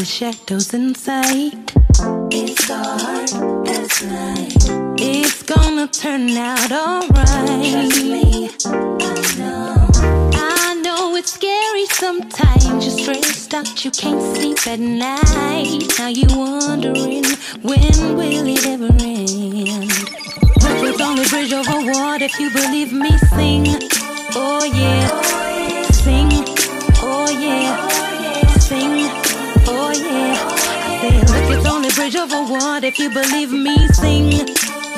the shadows inside. It's dark as night. It's gonna turn out alright. Trust me, I know. I know it's scary sometimes. You're stressed out, you can't sleep at night. Now you're wondering when will it ever end? But there's only bridge over water if you believe me. Sing, oh yeah, you believe me. Sing,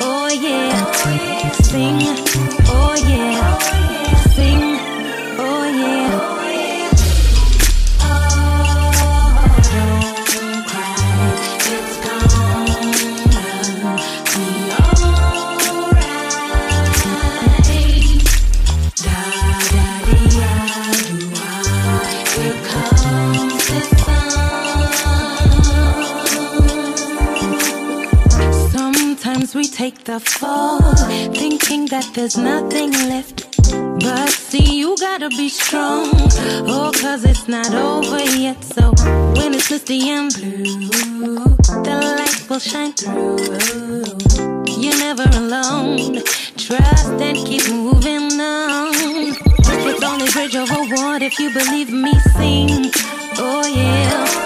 oh yeah, sing, take fall, thinking that there's nothing left. But see, you gotta be strong, oh, cause it's not over yet. So when it's misty and blue, the light will shine through. You're never alone, trust and keep moving on. It's only bridge over water if you believe me. Sing, oh yeah,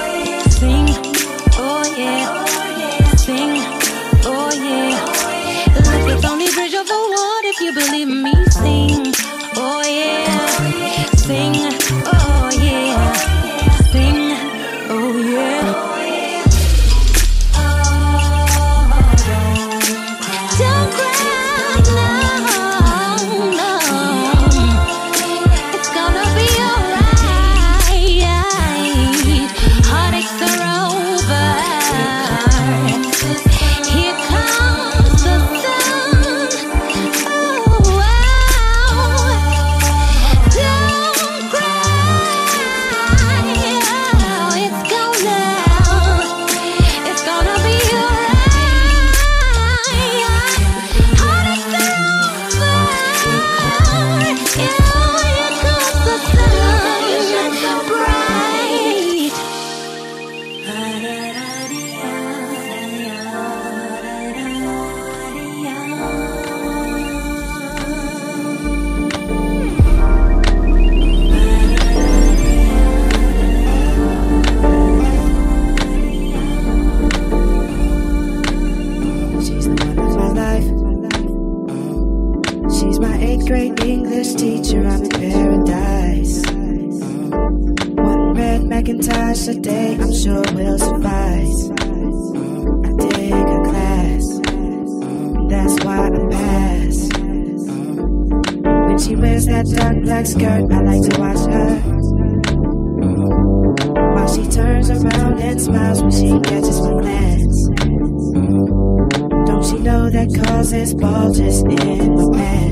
Macintosh a I'm sure will suffice. I dig her class. That's why I pass. When she wears that dark black skirt, I like to watch her. While she turns around and smiles when she catches my glance. Don't you know that causes bulges in my pants?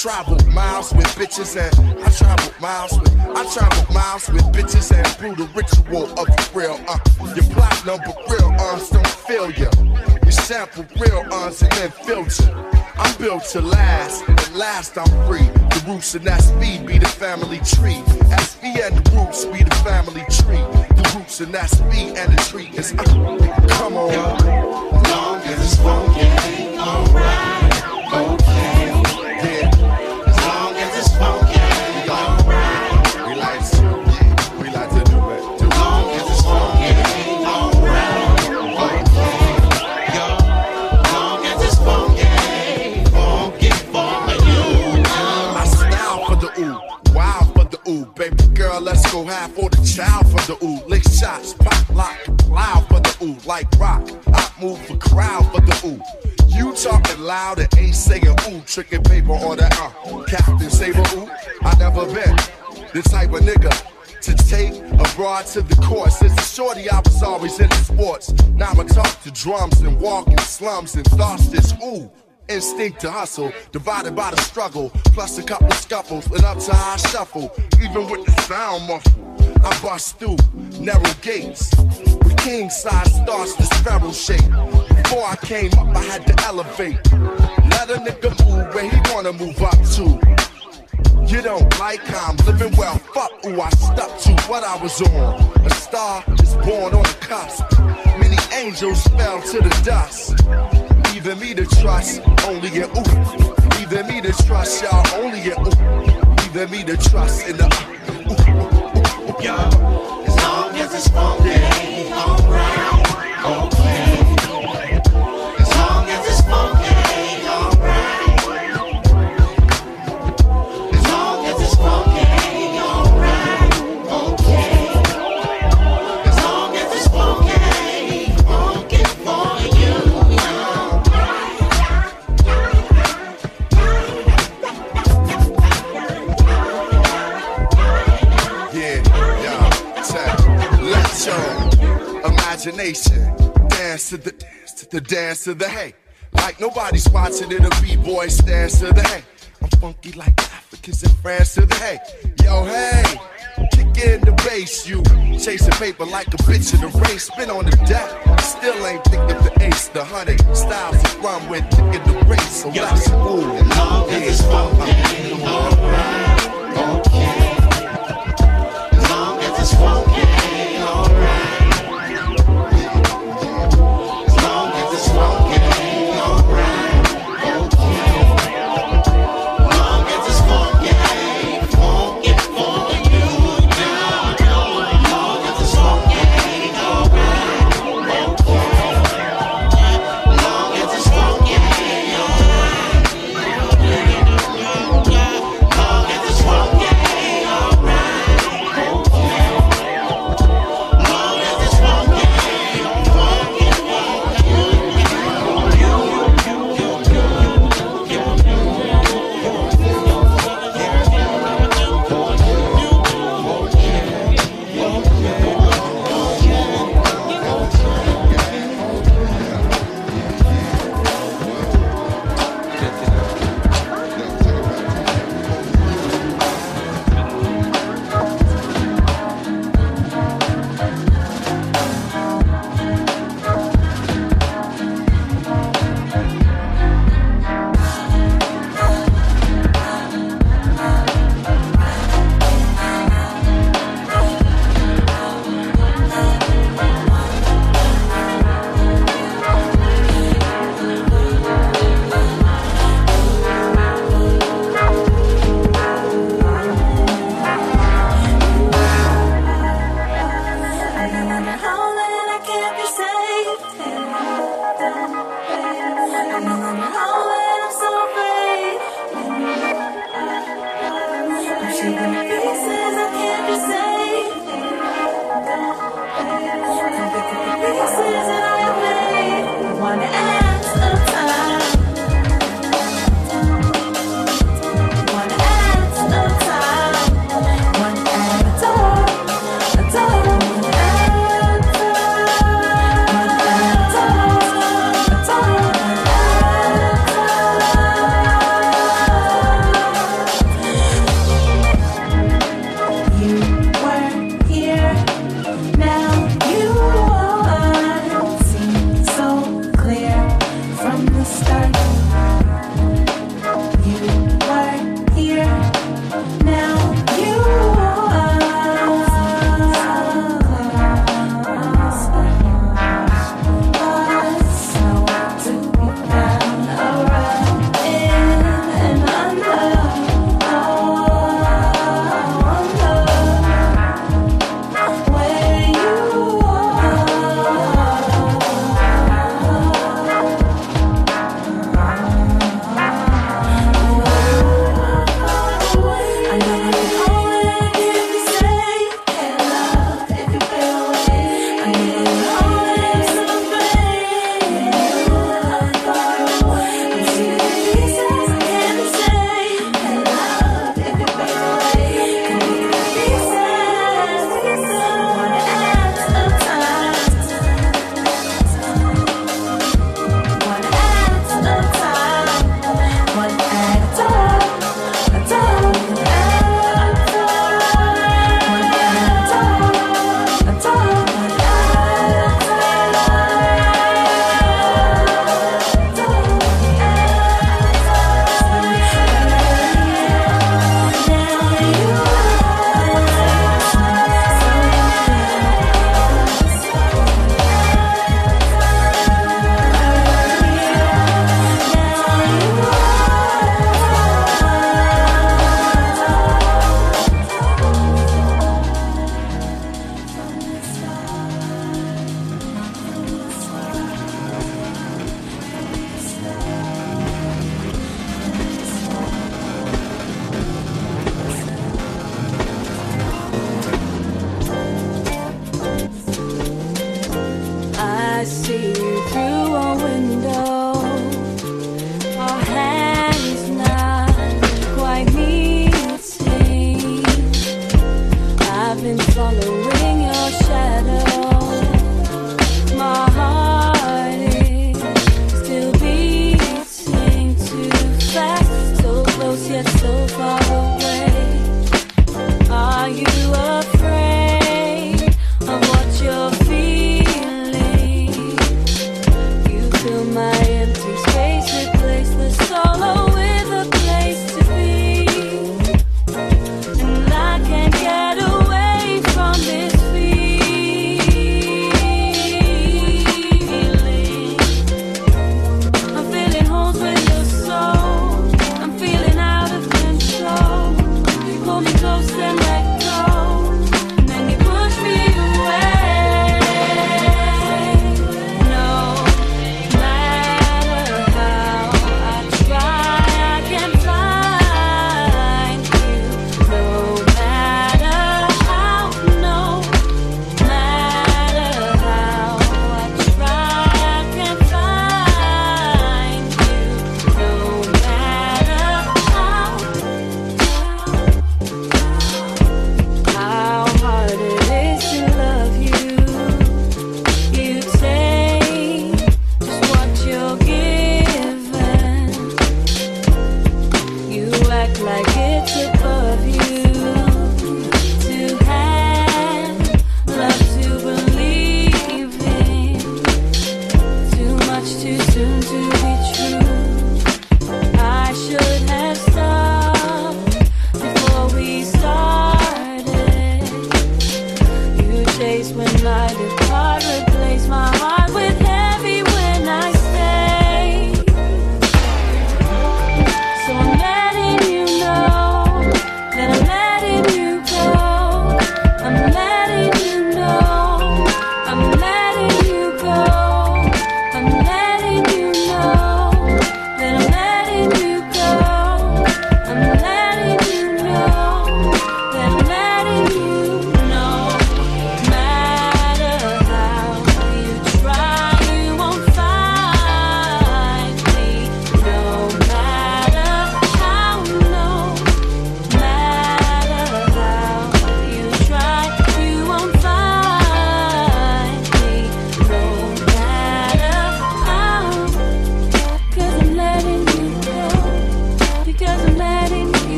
Travel miles with bitches and I travel miles with I travel miles with bitches and through the ritual of the real uh. Your platinum but real uns don't feel ya. You sample real uns and then filter. I'm built to last, and last I'm free. The roots and that Instinct to hustle, divided by the struggle, plus a couple scuffles, and up to high shuffle. Even with the sound muffle, I bust through narrow gates. With king size starts the sparrow shape. Before I came up, I had to elevate. Let a nigga move where he wanna move up to. You don't like how I'm living well, fuck who I stuck to what I was on. A star is born on the cusp. Many angels fell to the dust leaving me to trust only in ooh. Leaving me to trust y'all only in ooh. Leaving me to trust in the ooh. ooh, ooh, ooh. Yo, as long as it's alright, the dance to the hey. Like nobody's watching it, a b-boy stands to the hey. I'm funky like Africans in France to the hey. Yo, hey, kick in the bass, you chasing paper like a bitch in the race. Spin on the deck, still ain't thinking the ace, the honey styles to run with, in the race. So let's move. Long as it's funky, alright,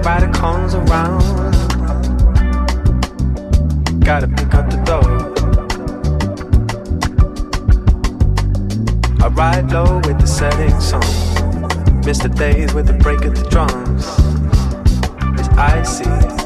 everybody comes around. Gotta pick up the dough. I ride low with the setting sun, Miss the days with the break of the drums. It's icy.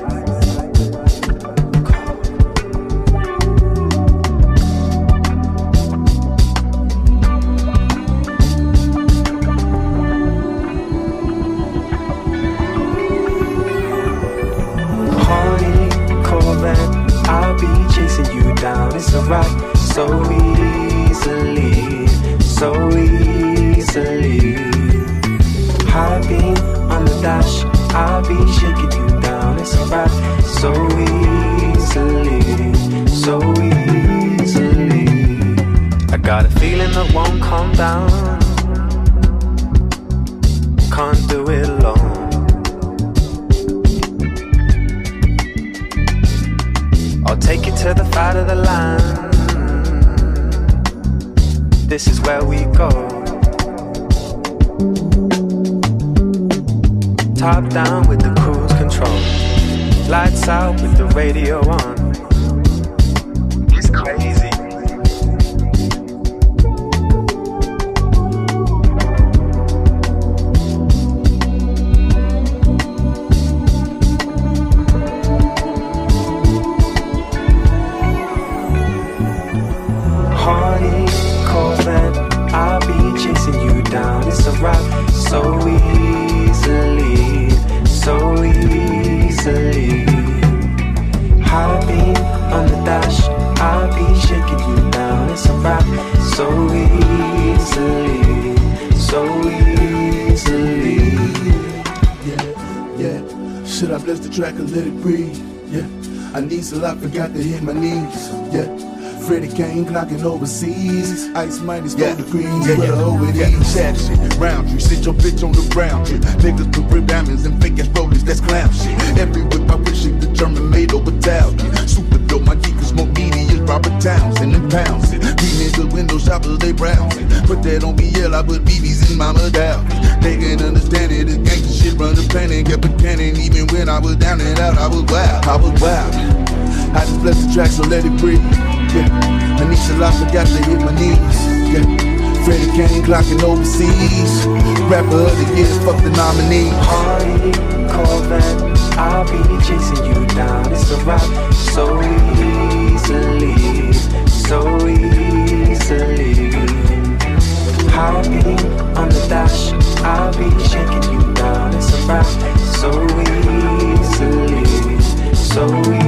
Overseas. Ice minus four degrees. Yeah, yeah, over yeah. these. Chat shit, round you, sit your bitch on the ground shit. Niggas put rib diamonds and fake ass rollers, that's clown shit. Every whip I wish it the German made over Italian. Super dope, my geek is more meaty Robert Townsend and pounds it. These niggas window shoppers, they browsing. Put that on BL, I put BBs in my medallion. They can't understand it, this gangsta shit run the planet, kept it cannon. Even when I was down and out, I was wild, I was wild. I just bless the track, so let it breathe. Yeah, Anisha I forgot to hit my knees. Yeah, Freddie Kane clocking overseas. Rapper of the year, fuck the nominee. Hardy Corvette, I'll be chasing you down. It's a rock so easily, so easily. High on the dash, I'll be shaking you down. It's a rock so easily, so easily.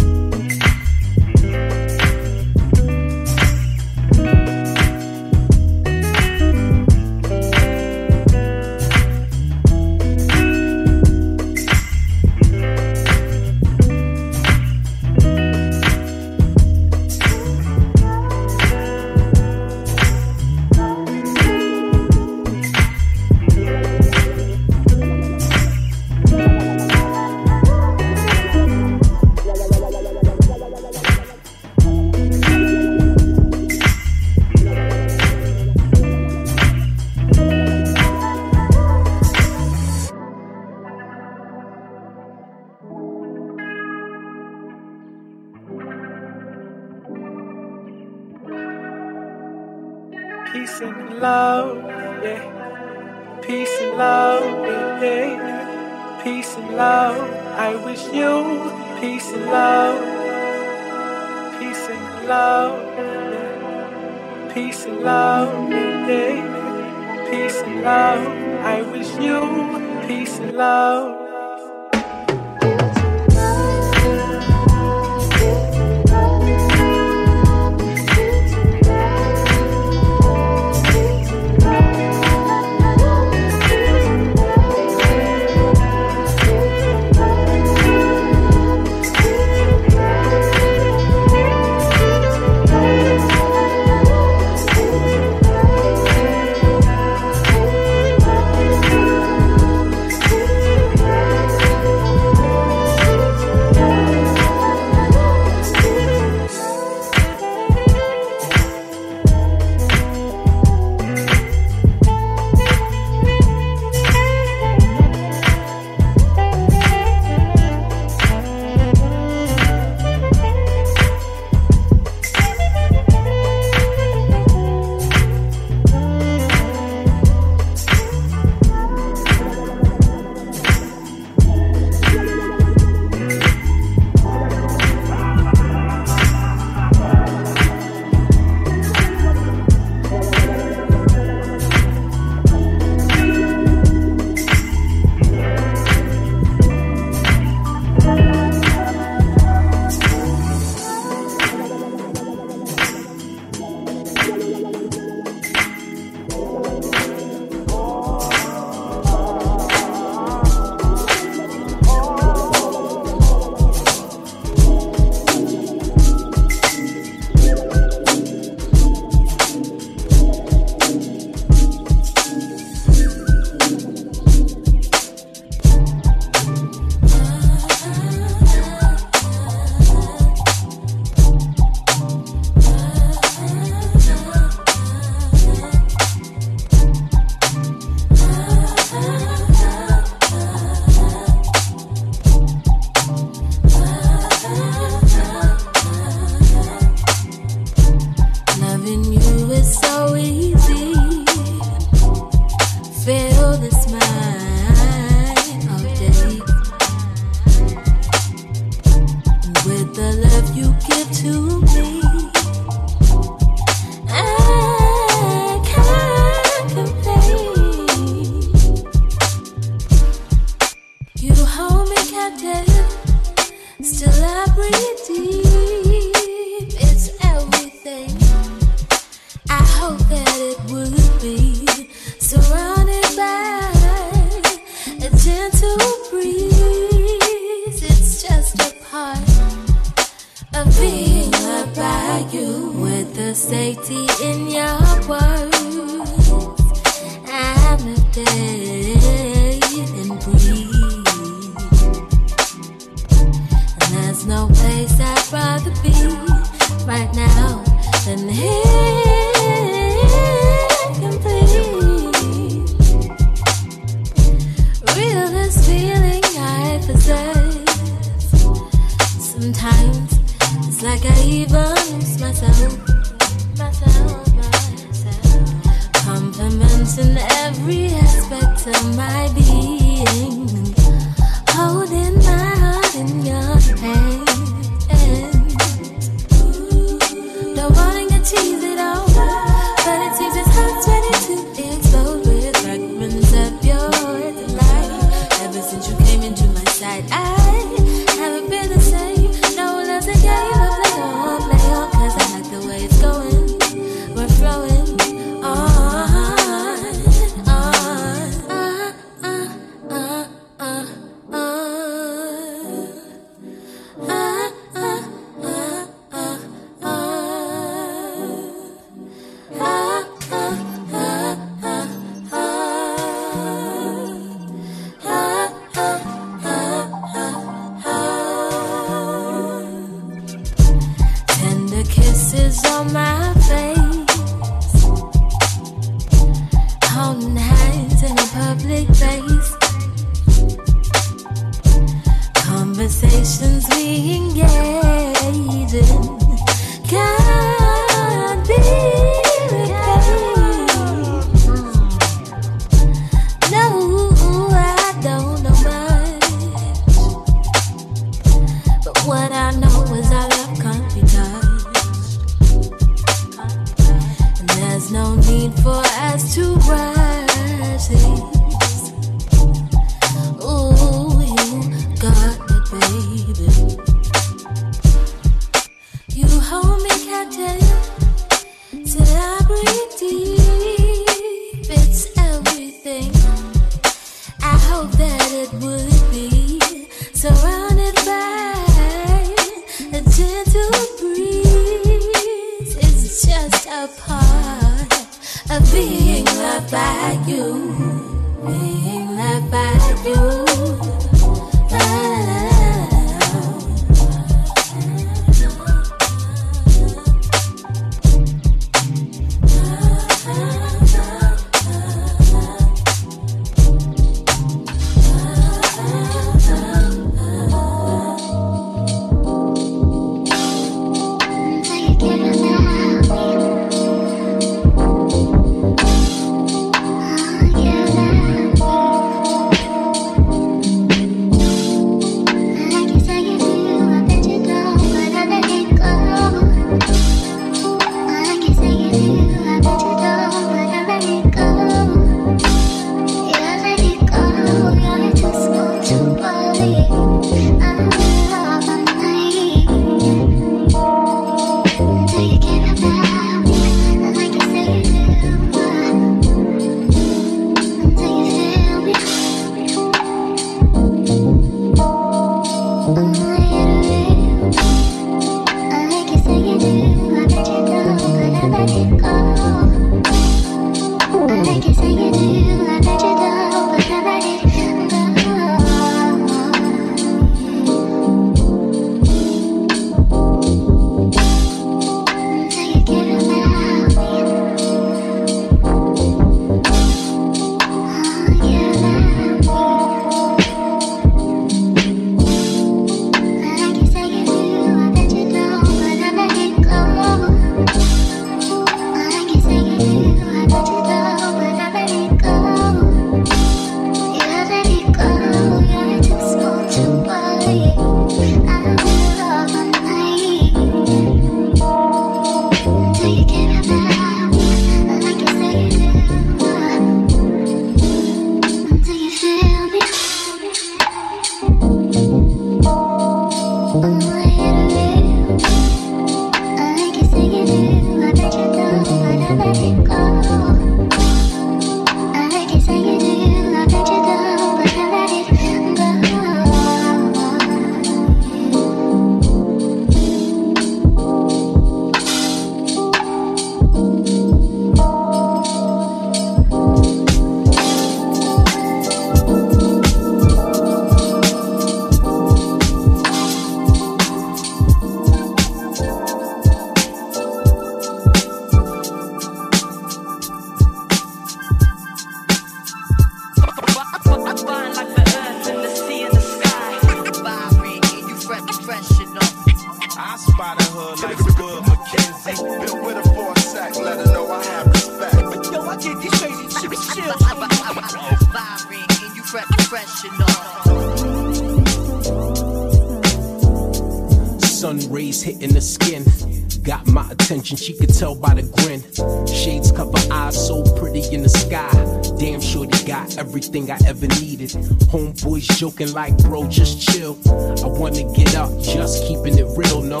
Joking like, bro, just chill. I wanna get up, just keeping it real, no.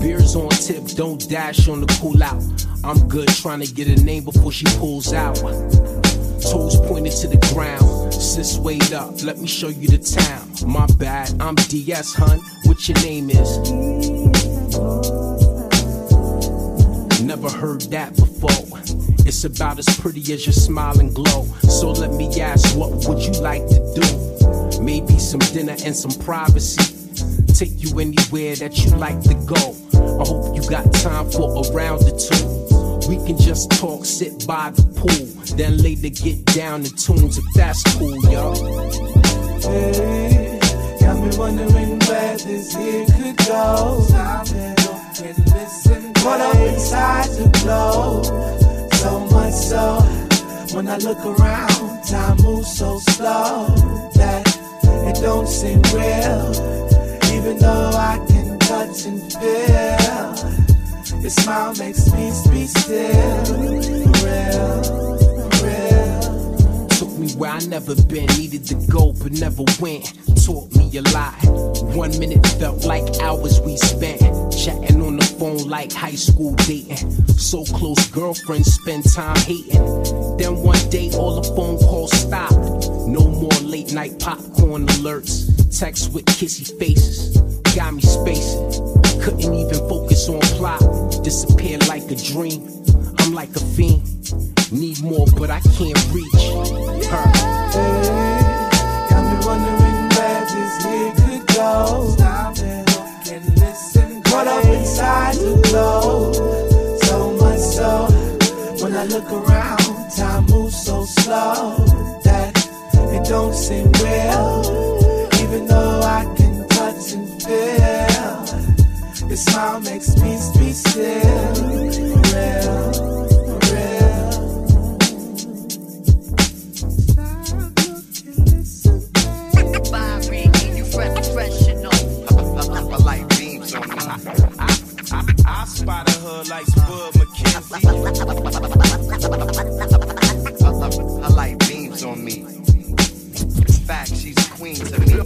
Beers on tip, don't dash on the cool out. I'm good trying to get a name before she pulls out. Toes pointed to the ground. Sis, wait up, let me show you the town. My bad, I'm DS, hun. What your name is? Never heard that before. It's about as pretty as your smile and glow. So let me ask, what would you like to do? Maybe some dinner and some privacy. Take you anywhere that you like to go. I hope you got time for a round or two. We can just talk, sit by the pool, then later get down to tunes if that's cool, yo. Hey, got me wondering where this here could go. Stop and look and listen. Caught up inside the glow. So much so, when I look around, time moves so slow that don't seem real. Even though I can touch and feel, your smile makes me be still. Real real. Took me where I never been. Needed to go, but never went. Taught me a lot. One minute felt like hours we spent. Chatting on the phone like high school dating. So close, girlfriends spend time hating. Then one day, all the phone calls stopped. No more late night popcorn alerts. Texts with kissy faces. Got me spacing. Couldn't even focus on plot. Disappear like a dream. I'm like a fiend. Need more, but I can't reach her. Hey, got me wondering where this here could go. Stop and look and listen. Caught up inside the glow. So much so, when I look around, time moves so slow don't seem real. Even though I can touch and feel, your smile makes me be still. queen to me.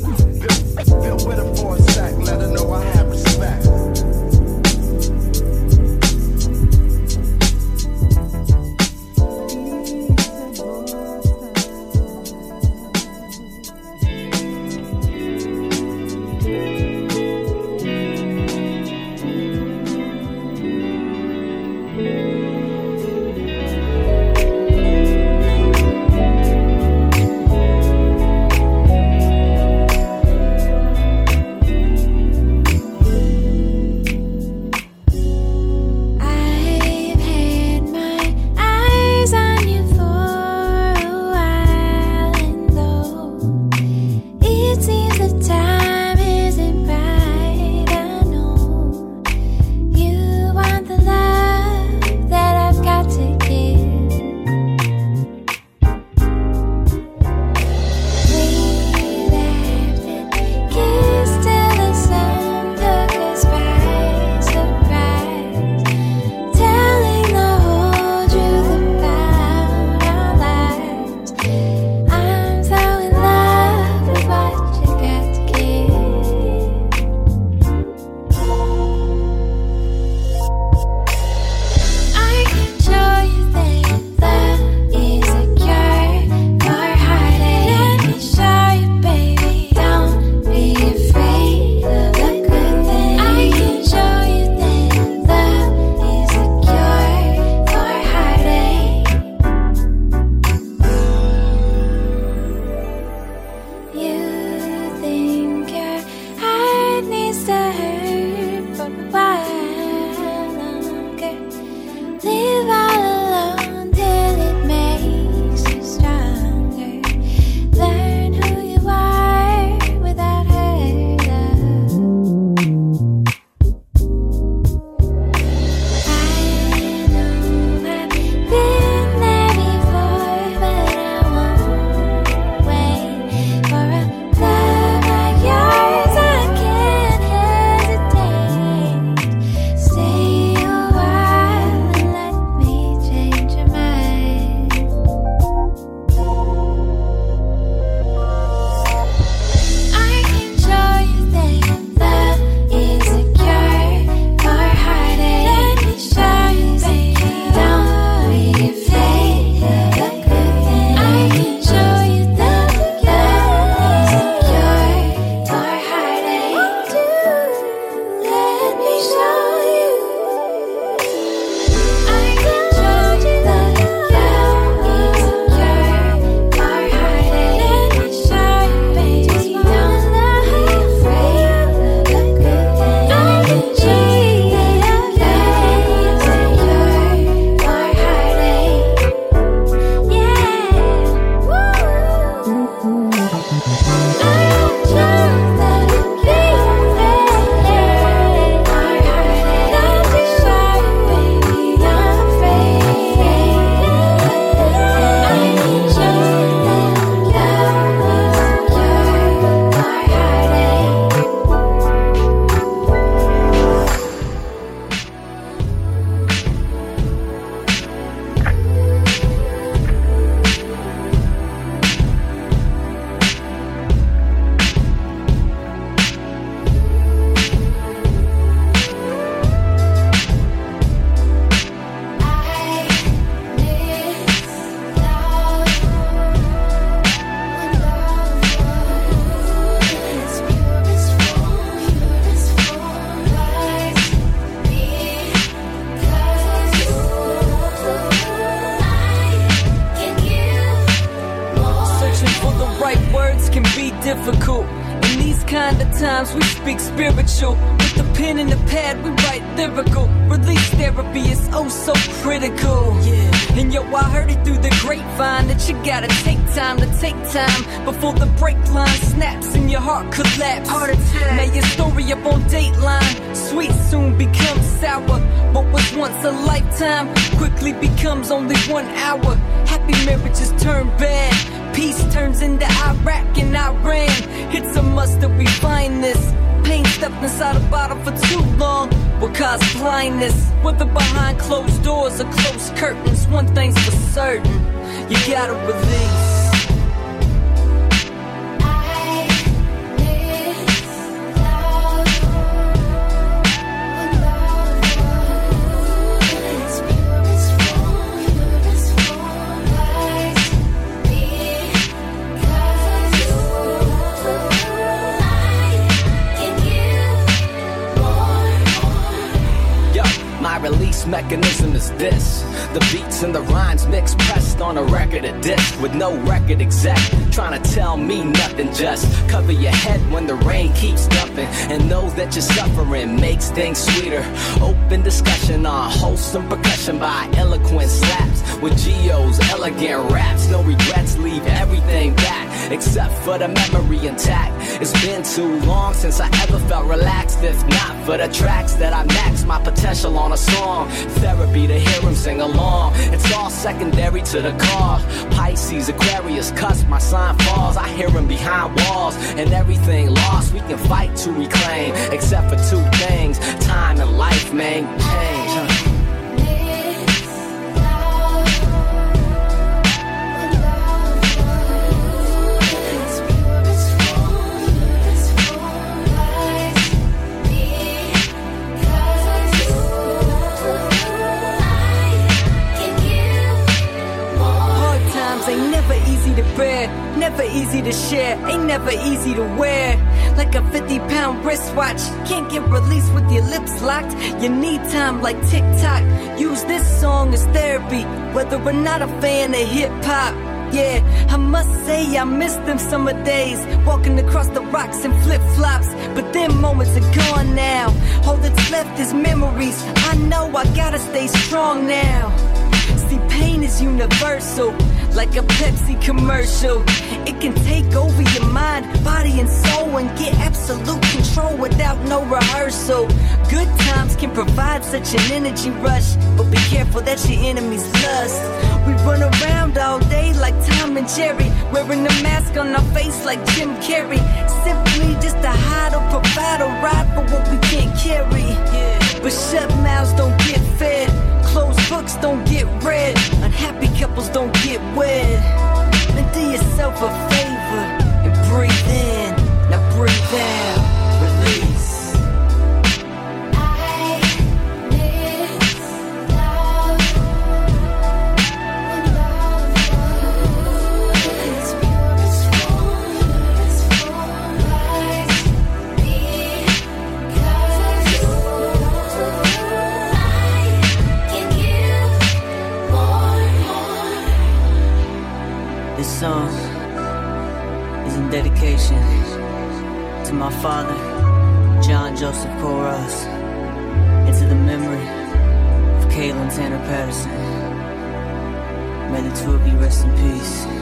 Tell me nothing. Just cover your head when the rain keeps dumping and know that you're suffering makes things sweeter. Open discussion on wholesome percussion by eloquent slaps with geos, elegant raps. No regrets, leave everything back except for the memory intact. It's been too long since I ever felt relaxed. If not for the tracks that I max my potential on a song, therapy to hear him sing along. It's all secondary to the cause. Pisces, Aquarius, cuss, my sign falls. I hear him behind walls, and everything lost. We can fight to reclaim, except for two things: time and life, man. Change. Never easy to share, ain't never easy to wear. Like a 50 pound wristwatch, can't get released with your lips locked. You need time like TikTok. Use this song as therapy, whether or not a fan of hip hop. Yeah, I must say I miss them summer days, walking across the rocks in flip flops. But them moments are gone now. All that's left is memories. I know I gotta stay strong now. See, pain is universal like a Pepsi commercial. It can take over your mind, body, and soul and get absolute control without no rehearsal. Good times can provide such an energy rush, but be careful that your enemies lust. We run around all day like Tom and Jerry, wearing a mask on our face like Jim Carrey. Simply just to hide or provide a ride for what we can't carry. But shut mouths don't get fed. Closed books don't get read. Unhappy couples don't get wed. And do yourself a favor and breathe in. Now breathe out. Song is in dedication to my father, John Joseph Coras, and to the memory of Caitlin Tanner Patterson. May the two of you rest in peace.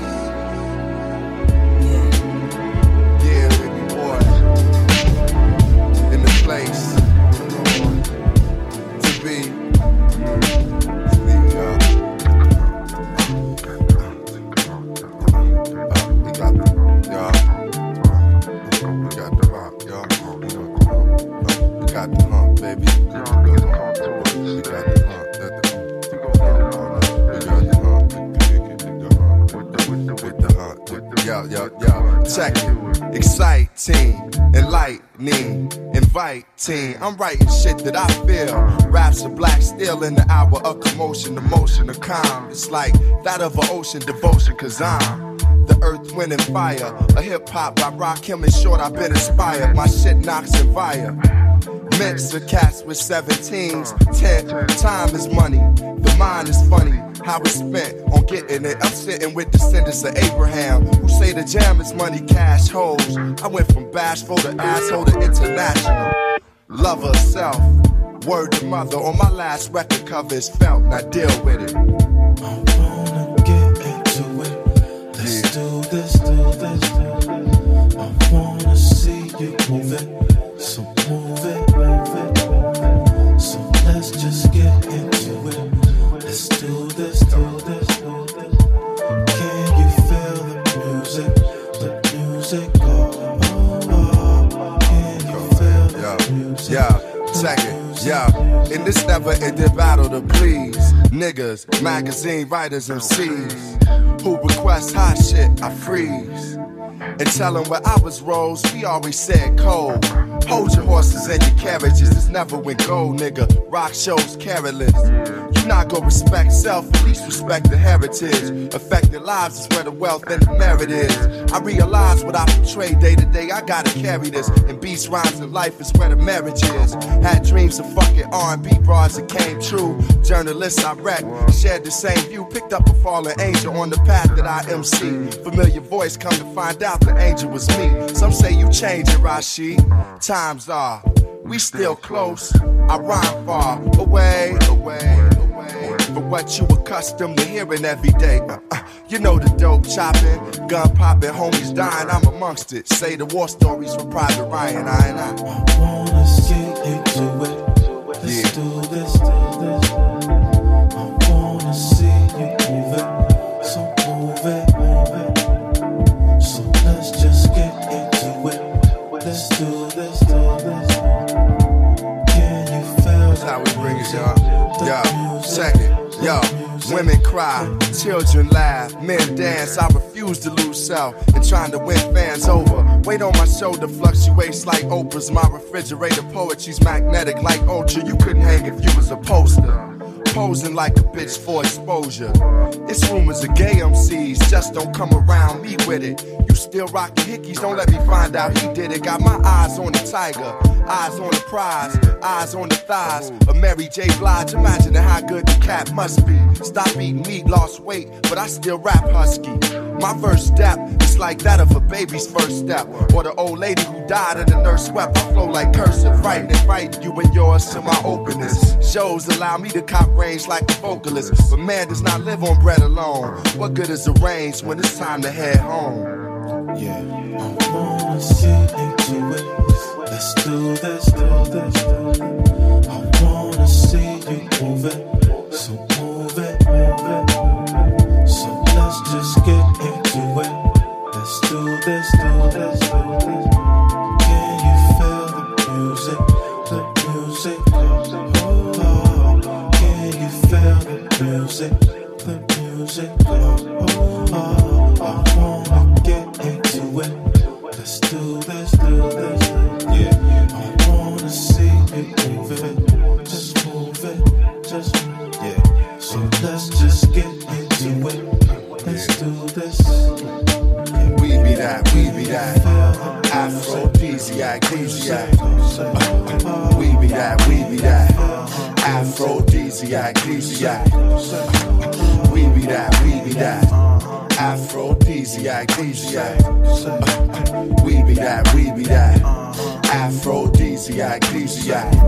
Enlightening, inviting. I'm writing shit that I feel. Raps of black steel in the hour of commotion, emotion, of calm. It's like that of an ocean devotion, cause I'm the earth, wind, and fire. A hip hop, I rock him in short, I've been inspired. My shit knocks and fire. Mix of cats with 17s. Ten time is money. The mind is funny. How it's spent on getting it. I'm sitting with descendants of Abraham who say the jam is money, cash, hoes. I went from bashful to asshole to international. Lover, self. Word to mother on my last record cover is felt. Now deal with it. I wanna get into it. Let's do this, do this, do this. I wanna see you move it, Yeah, check it. Yeah, in this never ending battle to please niggas, magazine writers, and MCs who request hot shit, I freeze. And tell them where I was rose, we always said cold. Hold your horses and your carriages, it's never went gold, nigga. Rock shows careless. You not gonna respect self, at least respect the heritage. Affected lives is where the wealth and the merit is. I realize what I portray day to day, I gotta carry this. And beats, rhymes, and life is where the marriage is. Had dreams of fucking R&B bras that came true. Journalists I wrecked, shared the same view. Picked up a fallen angel on the path that I MC. Familiar voice, come to find out the angel was me. Some say you changed it, Rashid. Times are, we still close. I rhyme far away, away, away. For what you accustomed to hearing every day. Uh, uh, you know the dope chopping, gun popping, homies dying. I'm amongst it. Say the war stories from Private Ryan. I and I. I wanna get into it. Let's do Yo, women cry, children laugh, men dance. I refuse to lose self and trying to win fans over. Weight on my shoulder fluctuates like Oprah's. My refrigerator poetry's magnetic like Ultra. You couldn't hang if you was a poster. Posing like a bitch for exposure. It's rumors of gay MCs, just don't come around me with it. You still rockin' hickeys, don't let me find out he did it. Got my eyes on the tiger, eyes on the prize, eyes on the thighs of Mary J. Blige. Imagining how good the cat must be. Stop eating meat, lost weight, but I still rap husky. My first step is like that of a baby's first step, or the old lady who died and the nurse swept. I flow like cursive, writing and you and yours to my openness. Shows allow me to cop range like a vocalist, but man does not live on bread alone. What good is a range when it's time to head home? I wanna into it. Let's do this, do this. I wanna see you move it, Aphrodisiac. We be that, we be that. Uh-huh. Aphrodisiac, aphrodisiac.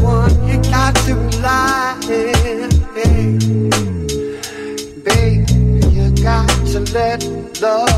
one you got to rely you got to let love.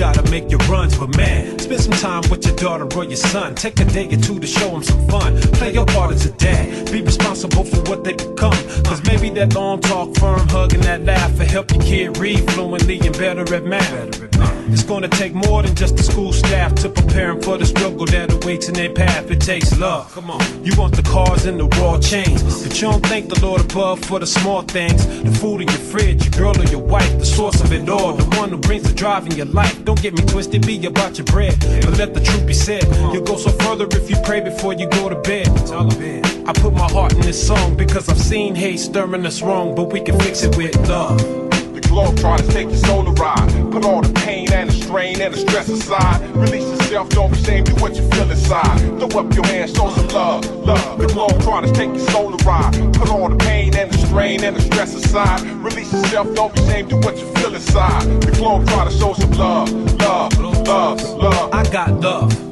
gotta make your runs, but man, spend some time with your daughter or your son. Take a day or two to show them some fun. Play your part as a dad. Be responsible for what they become. Cause maybe that long talk, firm hug, and that laugh will help your kid read fluently and better at math small things. The food in your fridge, your girl or your wife, the source of it all. The one who brings the drive in your life. Don't get me twisted, be about your bread. But let the truth be said. You'll go so further if you pray before you go to bed. I put my heart in this song because I've seen hate stirring us wrong, but we can fix it with love. Globe try to take your soul to ride. Put all the pain and the strain and the stress aside. Release yourself, don't be ashamed, do what you feel inside. Throw up your hands, show some love, love. The globe trying to take your soul to ride. Put all the pain and the strain and the stress aside. Release yourself, don't be ashamed, do what you feel inside. The globe trying to show some love, love, love, love. I got love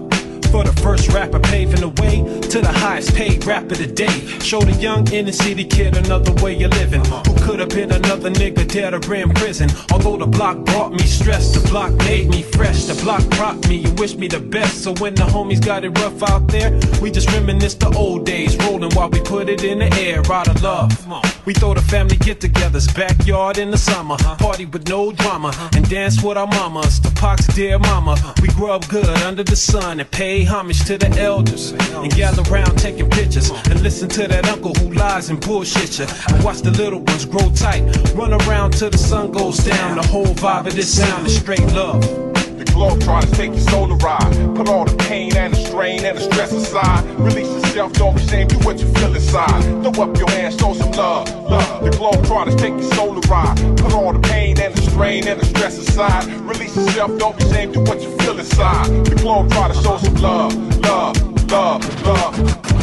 for the first rapper paving the way to the highest paid rapper today. Show the young inner city kid another way of living. Who could have been another nigga dead or in prison? Although the block brought me stress, the block made me fresh. The block rocked me and wished me the best. So when the homies got it rough out there, we just reminisce the old days, rolling while we put it in the air out of love. We throw the family get-togethers, backyard in the summer, party with no drama, and dance with our mamas. The Pac's dear mama, we grew up good under the sun and pay homage to the elders and gather around taking pictures and listen to that uncle who lies and bullshit you and watch the little ones grow tight. Run around till the sun goes down. The whole vibe of this sound is straight love globe trying to take your soul to ride. Put all the pain and the strain and the stress aside. Release yourself, don't be ashamed, do what you feel inside. Throw up your hands, show some love. Love. The globe trying to take your soul to ride. Put all the pain and the strain and the stress aside. Release yourself, don't be ashamed, do what you feel inside. The globe trying to show some love. Love, love, love.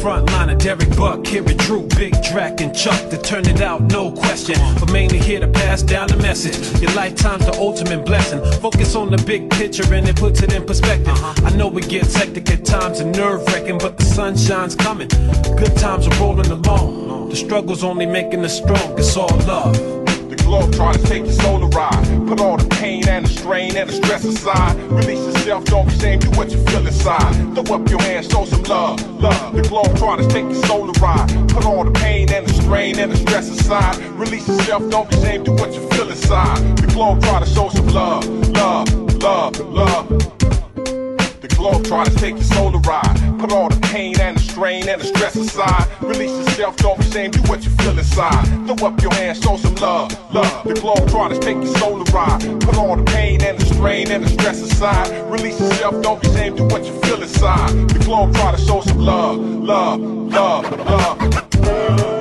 Frontliner, Derek Buck, Kiri Drew, Big Drac, and Chuck to turn it out, no question. But mainly here to pass down the message. Your lifetime's the ultimate blessing. Focus on the big picture and it puts it in perspective. Uh-huh. I know it gets hectic at times and nerve wracking, but the sunshine's coming. Good times are rolling along. The struggle's only making us strong. It's all love globe trying to take your soul to ride. Put all the pain and the strain and the stress aside. Release yourself, don't be ashamed, do what you feel inside. Throw up your hands, show some love, love. The globe trying to take your soul to ride. Put all the pain and the strain and the stress aside. Release yourself, don't be ashamed, do what you feel inside. The globe trying to show some love, love, love, love globe, try to take your soul to ride. Put all the pain and the strain and the stress aside. Release yourself, don't be ashamed, do what you feel inside. Throw up your hands, show some love, love. The globe, try to take your soul to ride. Put all the pain and the strain and the stress aside. Release yourself, don't be ashamed, do what you feel inside. The to show some love, love, love, love.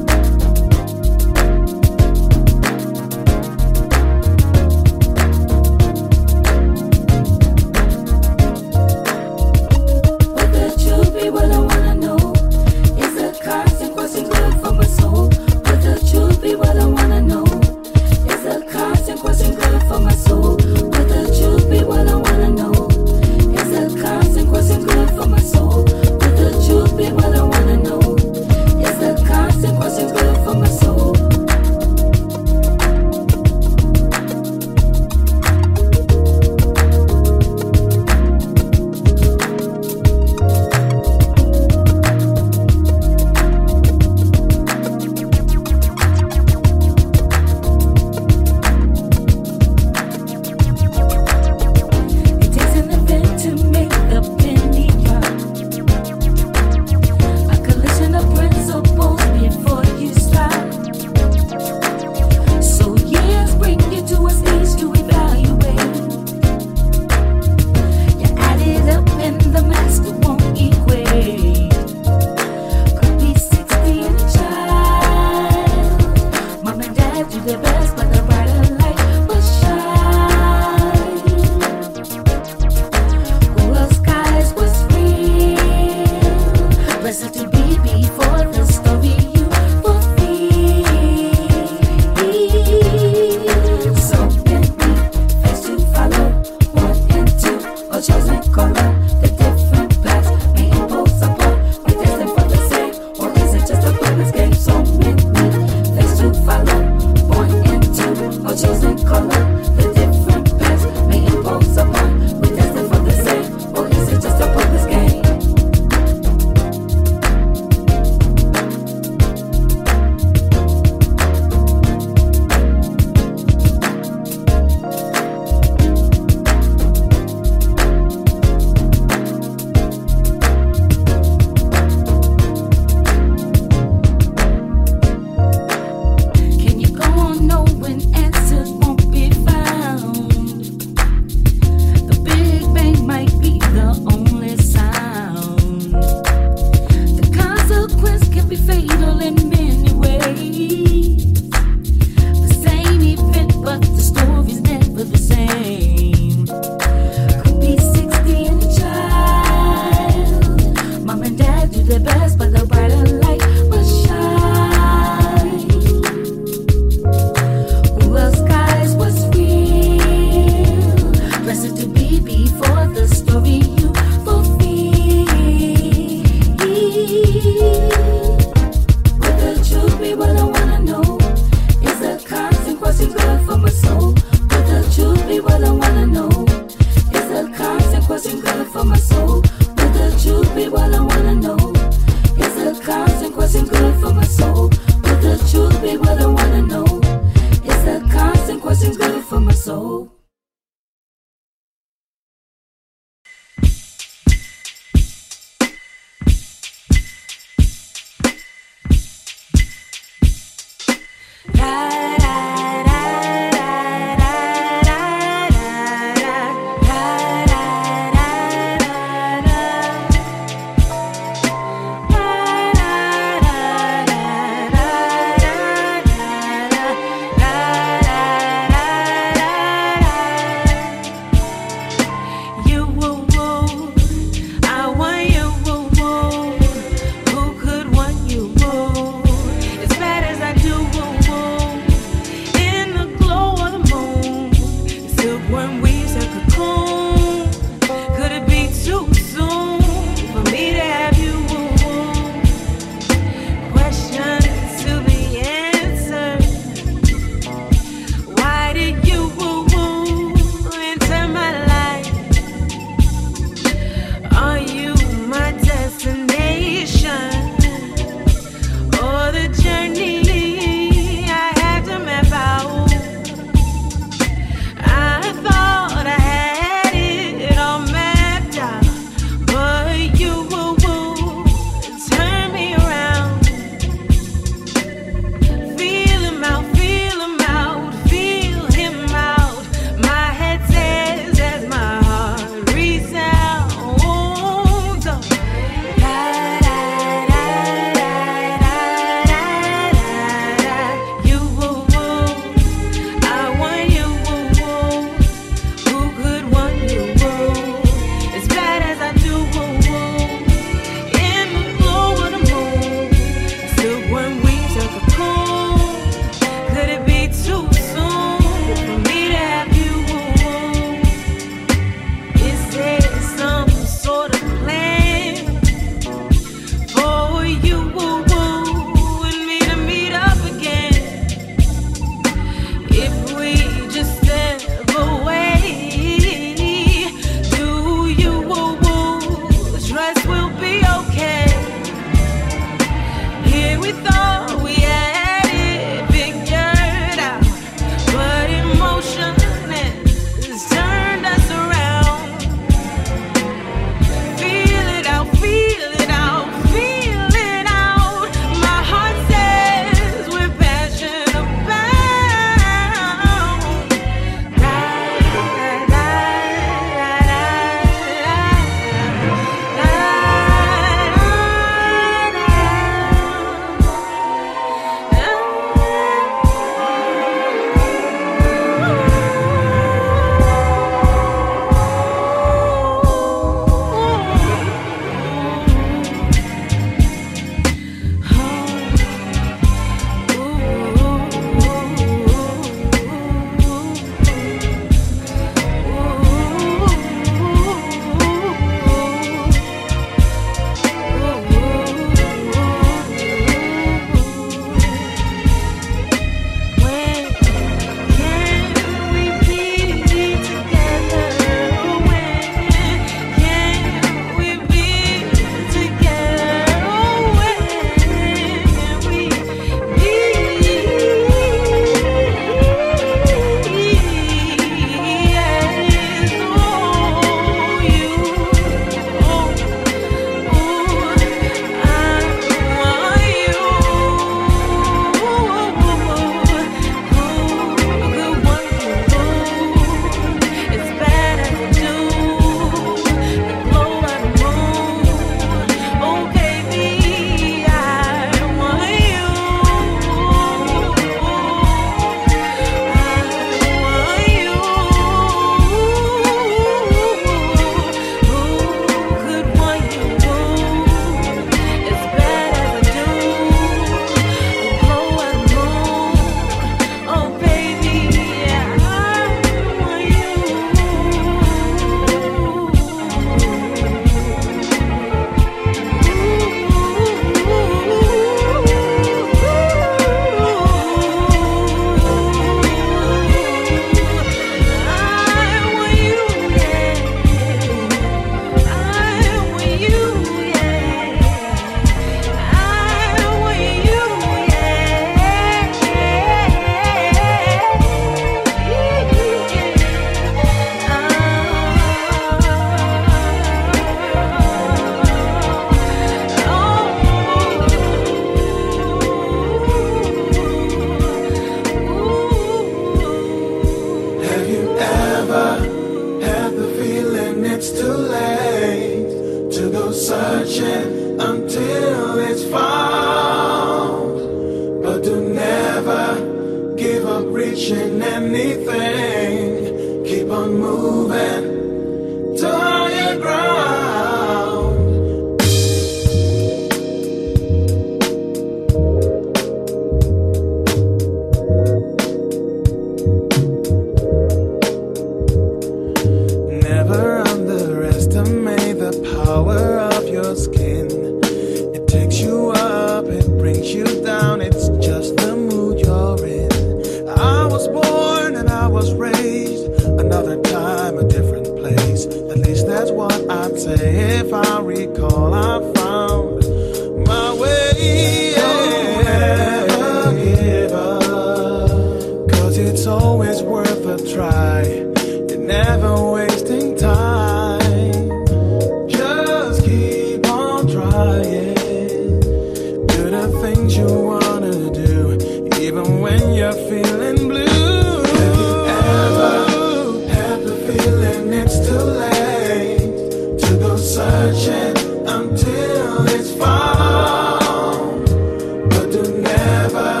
Never